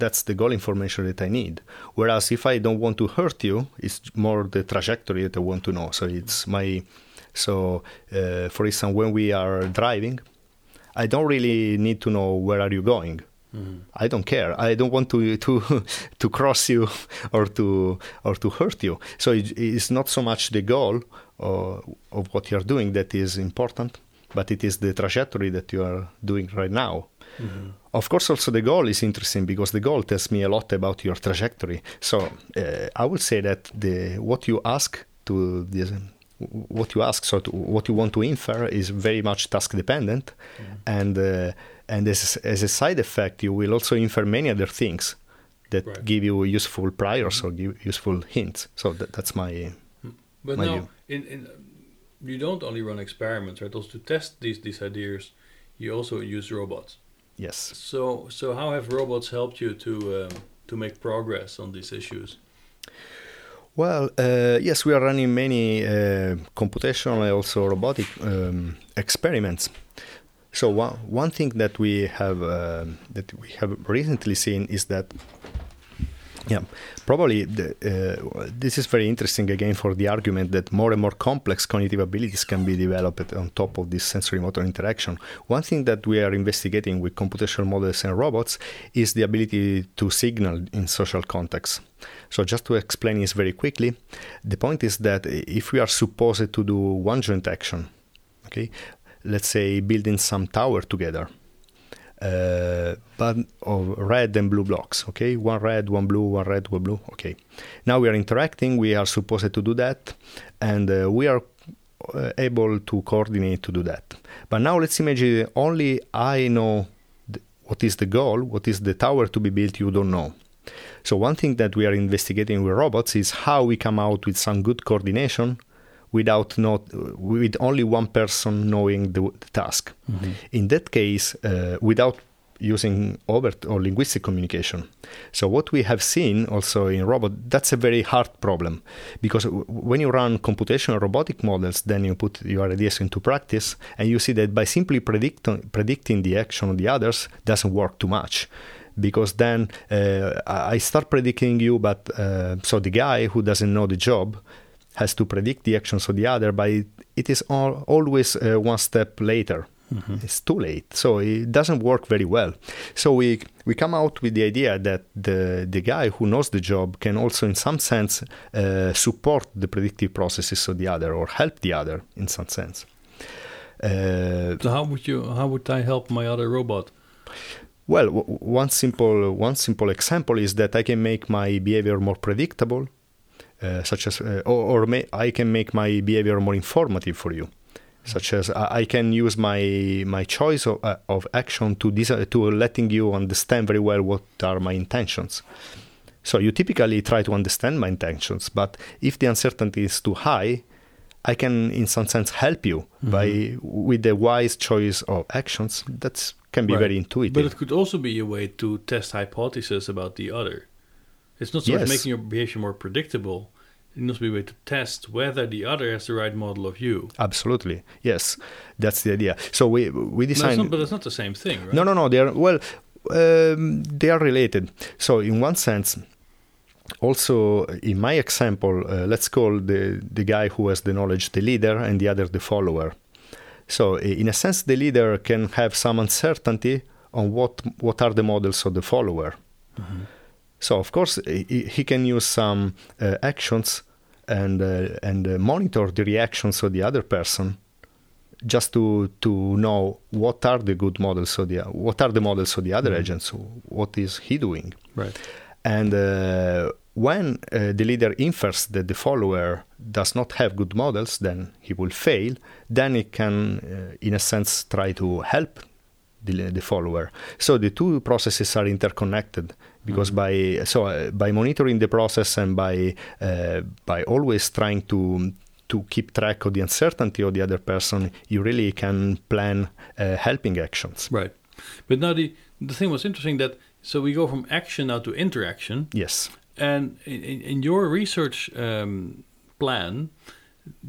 that's the goal information that I need. Whereas if I don't want to hurt you, it's more the trajectory that I want to know. So it's my so uh, for instance when we are driving, I don't really need to know where are you going. Mhm. I don't care. I don't want to to to cross you or to or to hurt you. So it, it's not so much the goal uh, of what you're doing that is important, but it is the trajectory that you are doing right now. Mhm. Of course, also the goal is interesting because the goal tells me a lot about your trajectory. So uh, I would say that the what you ask to this, what you ask, so to, what you want to infer is very much task dependent, Mhm. and uh, and as as a side effect, you will also infer many other things that Right. give you useful priors or give useful hints. So that, that's my But My now, in, in you don't only run experiments, right? Also to test these these ideas, you also use robots. yes. So so how have robots helped you to um, to make progress on these issues? Well, uh, yes, we are running many uh, computational and also robotic um, experiments. So one, one thing that we have uh, that we have recently seen is that yeah, probably the, uh, this is very interesting again for the argument that more and more complex cognitive abilities can be developed on top of this sensory motor interaction. One thing that we are investigating with computational models and robots is the ability to signal in social contexts. So just to explain this very quickly, the point is that if we are supposed to do one joint action, okay, let's say building some tower together, uh, but of red and blue blocks. Okay, one red, one blue, one red, one blue. Okay, now we are interacting. We are supposed to do that, and uh, we are uh, able to coordinate to do that. But now let's imagine only I know th- what is the goal, what is the tower to be built. You don't know. So one thing that we are investigating with robots is how we come out with some good coordination without not with only one person knowing the, the task. In that case, uh, without using overt or linguistic communication. So what we have seen also in robot, that's a very hard problem because w- when you run computational robotic models, then you put your ideas into practice and you see that by simply predict, predicting the action of the others doesn't work too much because then uh, I I start predicting you, but uh, so the guy who doesn't know the job has to predict the actions of the other, but it, it is all, always uh, one step later. It's too late, so it doesn't work very well. So we we come out with the idea that the the guy who knows the job can also, in some sense, uh, support the predictive processes of the other or help the other in some sense. Uh, So how would you how would I help my other robot? Well, w- one simple one simple example is that I can make my behavior more predictable, Uh, such as, uh, or, or may, I can make my behavior more informative for you, mm. such as I, I can use my my choice of, uh, of action to dis- uh, to letting you understand very well what are my intentions. So you typically try to understand my intentions, but if the uncertainty is too high, I can, in some sense, help you mm-hmm. by with the wise choice of actions. That can be Right. very intuitive. But it could also be a way to test hypotheses about the other. It's not so much Yes. making your behavior more predictable. It must be a way to test whether the other has the right model of you. Absolutely, yes, that's the idea. So we we designed. but it's not the same thing, right? No, no, no. They are well. Um, they are related. So in one sense, also in my example, uh, let's call the the guy who has the knowledge the leader, and the other the follower. So in a sense, the leader can have some uncertainty on what what are the models of the follower. So of course he, he can use some uh, actions and uh, and uh, monitor the reactions of the other person just to to know what are the good models of the what are the models of the other agents what is he doing Right. and uh, when uh, the leader infers that the follower does not have good models, then he will fail. Then he can, uh, in a sense, try to help the, the follower. So the two processes are interconnected because mm-hmm. by so uh, by monitoring the process and by uh, by always trying to to keep track of the uncertainty of the other person, you really can plan uh, helping actions. Right. But now the the thing was interesting that so we go from action now to interaction. Yes. And in, in your research um, plan,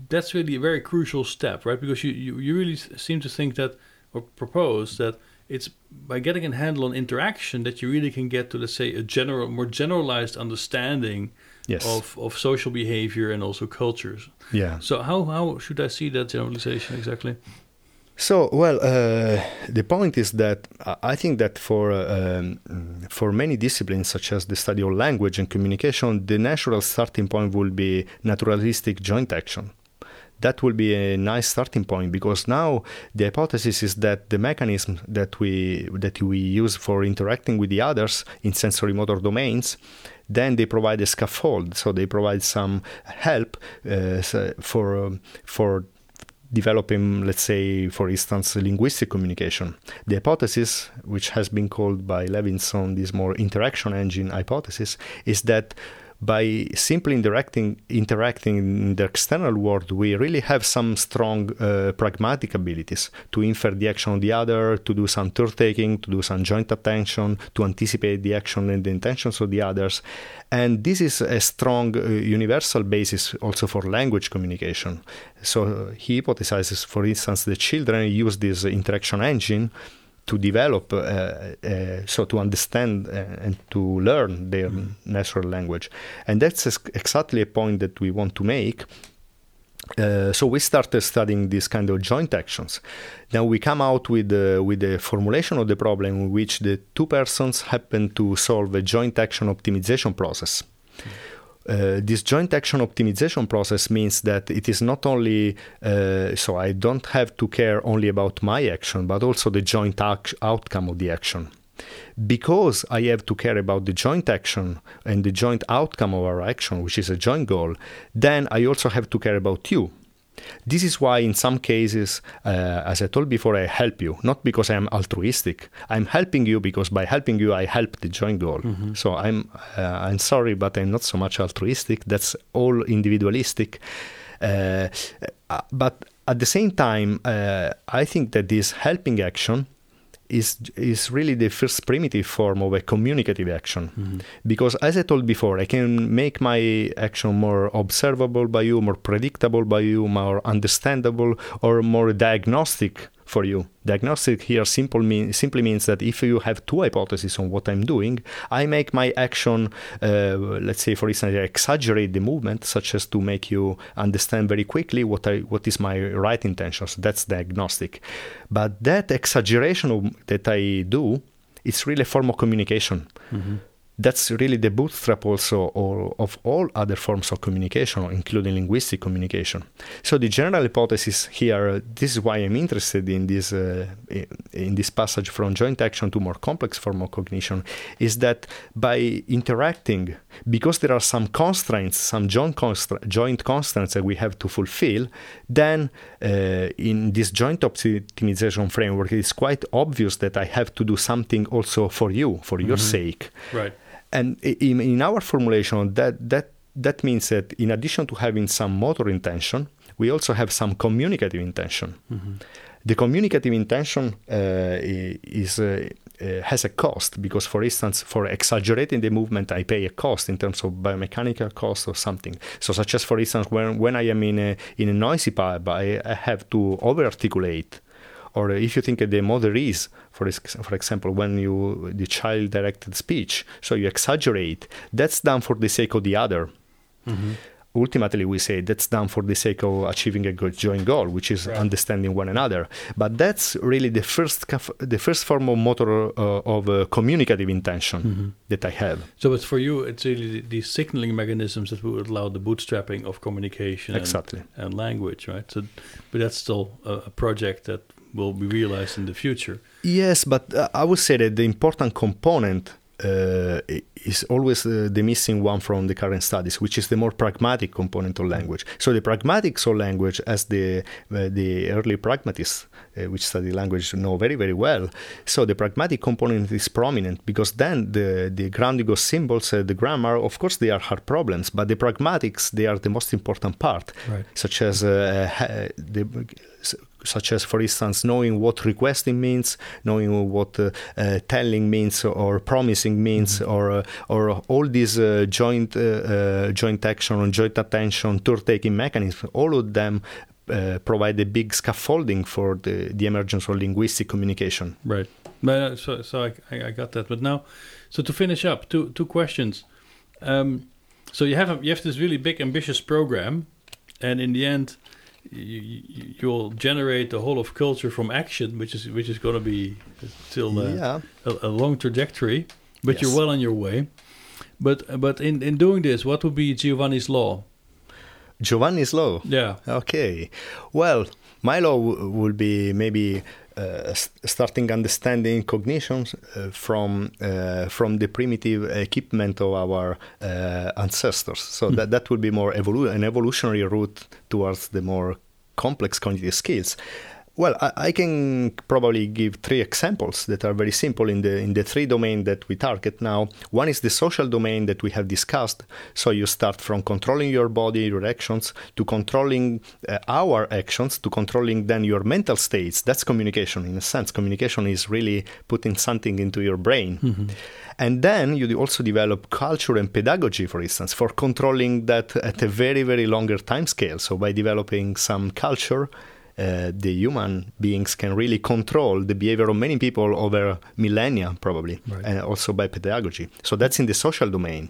that's really a very crucial step, right? Because you, you, you really seem to think that or propose that it's by getting a handle on interaction that you really can get to let's say a general more generalized understanding yes. of, of social behavior and also cultures. Yeah. So how, how should i see that generalization exactly? So well uh, the point is that i think that for uh, um, for many disciplines such as the study of language and communication the natural starting point will be naturalistic joint action that will be a nice starting point because now the hypothesis is that the mechanism that we that we use for interacting with the others in sensory motor domains then they provide a scaffold so they provide some help uh, for um, for developing, let's say, for instance, linguistic communication. The hypothesis, which has been called by Levinson this more interaction engine hypothesis, is that by simply interacting interacting in the external world, we really have some strong uh, pragmatic abilities to infer the action of the other, to do some turn taking, to do some joint attention, to anticipate the action and the intentions of the others. And this is a strong uh, universal basis also for language communication. So he hypothesizes, for instance, the children use this interaction engine to develop, uh, uh, so to understand uh, and to learn their mm. natural language. And that's exactly a point that we want to make. Uh, so we started studying these kind of joint actions. Now we come out with uh, with the formulation of the problem in which the two persons happen to solve a joint action optimization process. Mm. Uh, this joint action optimization process means that it is not only uh, so I don't have to care only about my action, but also the joint outcome of the action. Because I have to care about the joint action and the joint outcome of our action, which is a joint goal, then I also have to care about you this is why, in some cases, uh, as I told before, I help you, not because I am altruistic. I'm helping you because by helping you, I help the joint goal. Mm-hmm. So I'm, uh, I'm sorry, but I'm not so much altruistic. That's all individualistic. Uh, uh but at the same time, uh, I think that this helping action is is really the first primitive form of a communicative action mm-hmm. because as i told before i can make my action more observable by you more predictable by you more understandable or more diagnostic for you. Diagnostic here simple mean, simply means that if you have two hypotheses on what I'm doing, I make my action, uh, let's say, for instance, I exaggerate the movement, such as to make you understand very quickly what I what is my right intention. So that's diagnostic. But that exaggeration that I do, it's really a form of communication. Mm-hmm that's really the bootstrap also of all other forms of communication, including linguistic communication. So the general hypothesis here, this is why I'm interested in this uh, in this passage from joint action to more complex form of cognition, is that by interacting, because there are some constraints, some joint, constra- joint constraints that we have to fulfill, then uh, in this joint optimization framework, it's quite obvious that I have to do something also for you, for mm-hmm. your sake. Right and in, in our formulation, that, that, that means that in addition to having some motor intention, we also have some communicative intention. Mm-hmm. The communicative intention uh, is uh, uh, has a cost because, for instance, for exaggerating the movement, I pay a cost in terms of biomechanical cost or something. So, such as, for instance, when, when I am in a in a noisy pub, I, I have to over articulate or if you think the mother is, for for example, when you the child directed speech, so you exaggerate. That's done for the sake of the other. Mm-hmm. Ultimately, we say that's done for the sake of achieving a good joint goal, which is right. understanding one another. But that's really the first the first form of motor uh, of uh, communicative intention mm-hmm. that I have. So, it's for you, it's really the, the, signaling mechanisms that would allow the bootstrapping of communication exactly. and, and language, right? So, but that's still a, a project that will be realized in the future. Yes, but uh, I would say that the important component uh, is always uh, the missing one from the current studies, which is the more pragmatic component of language. So the pragmatics of language, as the uh, the early pragmatists uh, which study language know very very well. So the pragmatic component is prominent because then the the grounding of symbols, uh, the grammar, of course they are hard problems, but the pragmatics they are the most important part, right. such as uh, the such as, for instance, knowing what requesting means, knowing what uh, uh, telling means, or promising means, mm-hmm. or uh, or all these uh, joint uh, joint action and joint attention, turn taking mechanisms. All of them uh, provide a big scaffolding for the, the emergence of linguistic communication. Right. But, so so I, I got that. But now, so to finish up, two two questions. Um, so you have a, you have this really big ambitious program, and in the end, you, you'll generate the whole of culture from action, which is which is going to be still uh, yeah. a, a, long trajectory. But yes. you're well on your way. But but in in doing this, what would be Giovanni's law? Giovanni's law. Yeah. Okay. Well, my law w- will be maybe uh, starting understanding cognition uh, from uh, from the primitive equipment of our uh, ancestors. So mm. that that will be more evolu- an evolutionary route towards the more complex cognitive skills. Well, I, I, can probably give three examples that are very simple in the in the three domain that we target now. One is the social domain that we have discussed. So you start from controlling your body, your actions, to controlling uh, our actions, to controlling then your mental states. That's communication in a sense. Communication is really putting something into your brain. Mm-hmm. And then you also develop culture and pedagogy, for instance, for controlling that at a very, very longer time scale. So by developing some culture uh, the human beings can really control the behavior of many people over millennia, probably, right. and also by pedagogy. So that's in the social domain.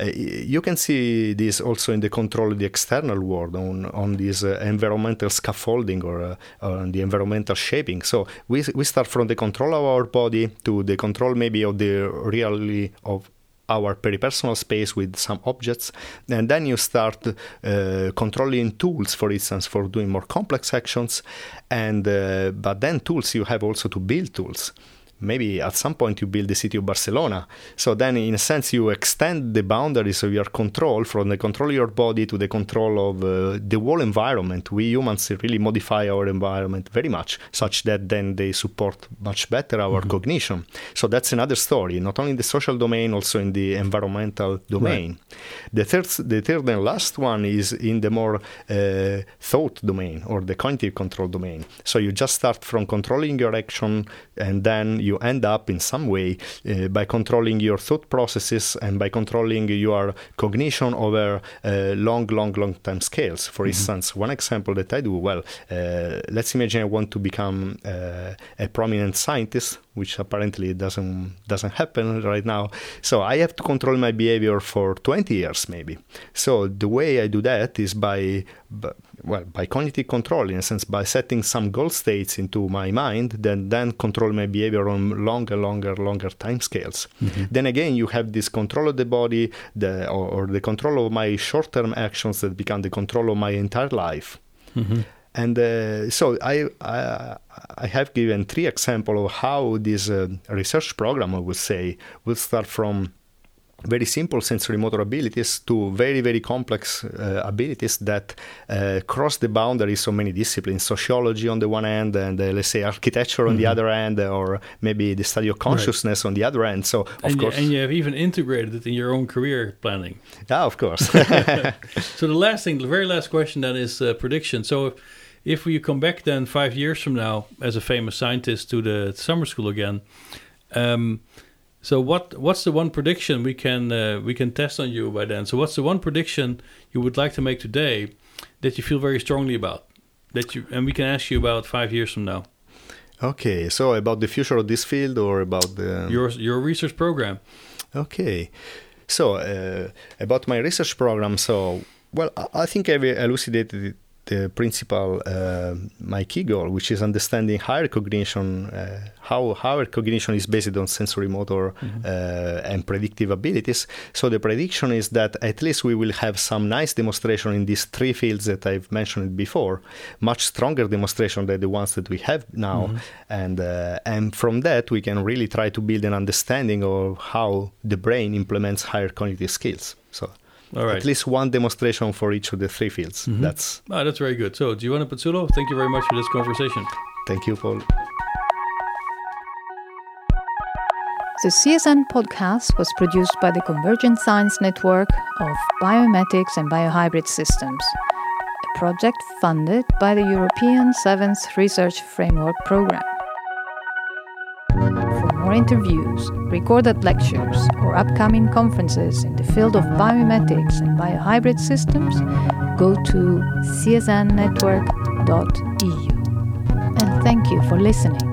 Uh, you can see this also in the control of the external world on on this uh, environmental scaffolding or, uh, on the environmental shaping. So we we start from the control of our body to the control maybe of the really of our peripersonal space with some objects and then you start uh, controlling tools for instance for doing more complex actions. And uh, but then tools you have also to build tools maybe at some point you build the city of Barcelona. So then, in a sense, you extend the boundaries of your control from the control of your body to the control of uh, the whole environment. We humans really modify our environment very much, such that then they support much better our mm-hmm. cognition. So that's another story, not only in the social domain, also in the environmental domain. Right. The third, the third and last one is in the more uh, thought domain or the cognitive control domain. So you just start from controlling your action and then you end up in some way uh, by controlling your thought processes and by controlling your cognition over uh, long, long, long time scales. For mm-hmm. instance, one example that I do well, uh, let's imagine I want to become uh, a prominent scientist which apparently doesn't doesn't happen right now. So I have to control my behavior for 20 years maybe. So the way I do that is by, by well by cognitive control in a sense by setting some goal states into my mind then then control my behavior on longer longer longer time scales mm-hmm. then again you have this control of the body the or, or the control of my short term actions that become the control of my entire life mm-hmm. And uh, so I, I, I have given three examples of how this uh, research program, I would say, will start from very simple sensory motor abilities to very very complex uh, abilities that uh, cross the boundaries of many disciplines. Sociology on the one hand and uh, let's say architecture on mm-hmm. the other end or maybe the study of consciousness right. on the other end. So of and course you, and you have even integrated it in your own career planning. Yeah of course. So the last thing the very last question then is uh, prediction. So if, if we come back then five years from now as a famous scientist to the summer school again, um, so what what's the one prediction we can uh, we can test on you by then? So what's the one prediction you would like to make today that you feel very strongly about that you and we can ask you about five years from now? Okay, so about the future of this field or about the your your research program? Okay, so uh, about my research program, so well, I think I've elucidated the principal, uh, my key goal, which is understanding higher cognition, uh, how higher cognition is based on sensory motor mm-hmm. uh, and predictive abilities. So the prediction is that at least we will have some nice demonstration in these three fields that I've mentioned before, much stronger demonstration than the ones that we have now, mm-hmm. and uh, and from that we can really try to build an understanding of how the brain implements higher cognitive skills. So. All right. At least one demonstration for each of the three fields. Mm-hmm. That's oh, that's very good. So, Giovanni Pezzulo, thank you very much for this conversation. Thank you, Paul. The CSN podcast was produced by the Convergent Science Network of Biomimetics and Biohybrid Systems, a project funded by the European Seventh Research Framework Programme more interviews, recorded lectures, or upcoming conferences in the field of biomimetics and biohybrid systems, go to csnnetwork.eu. And thank you for listening.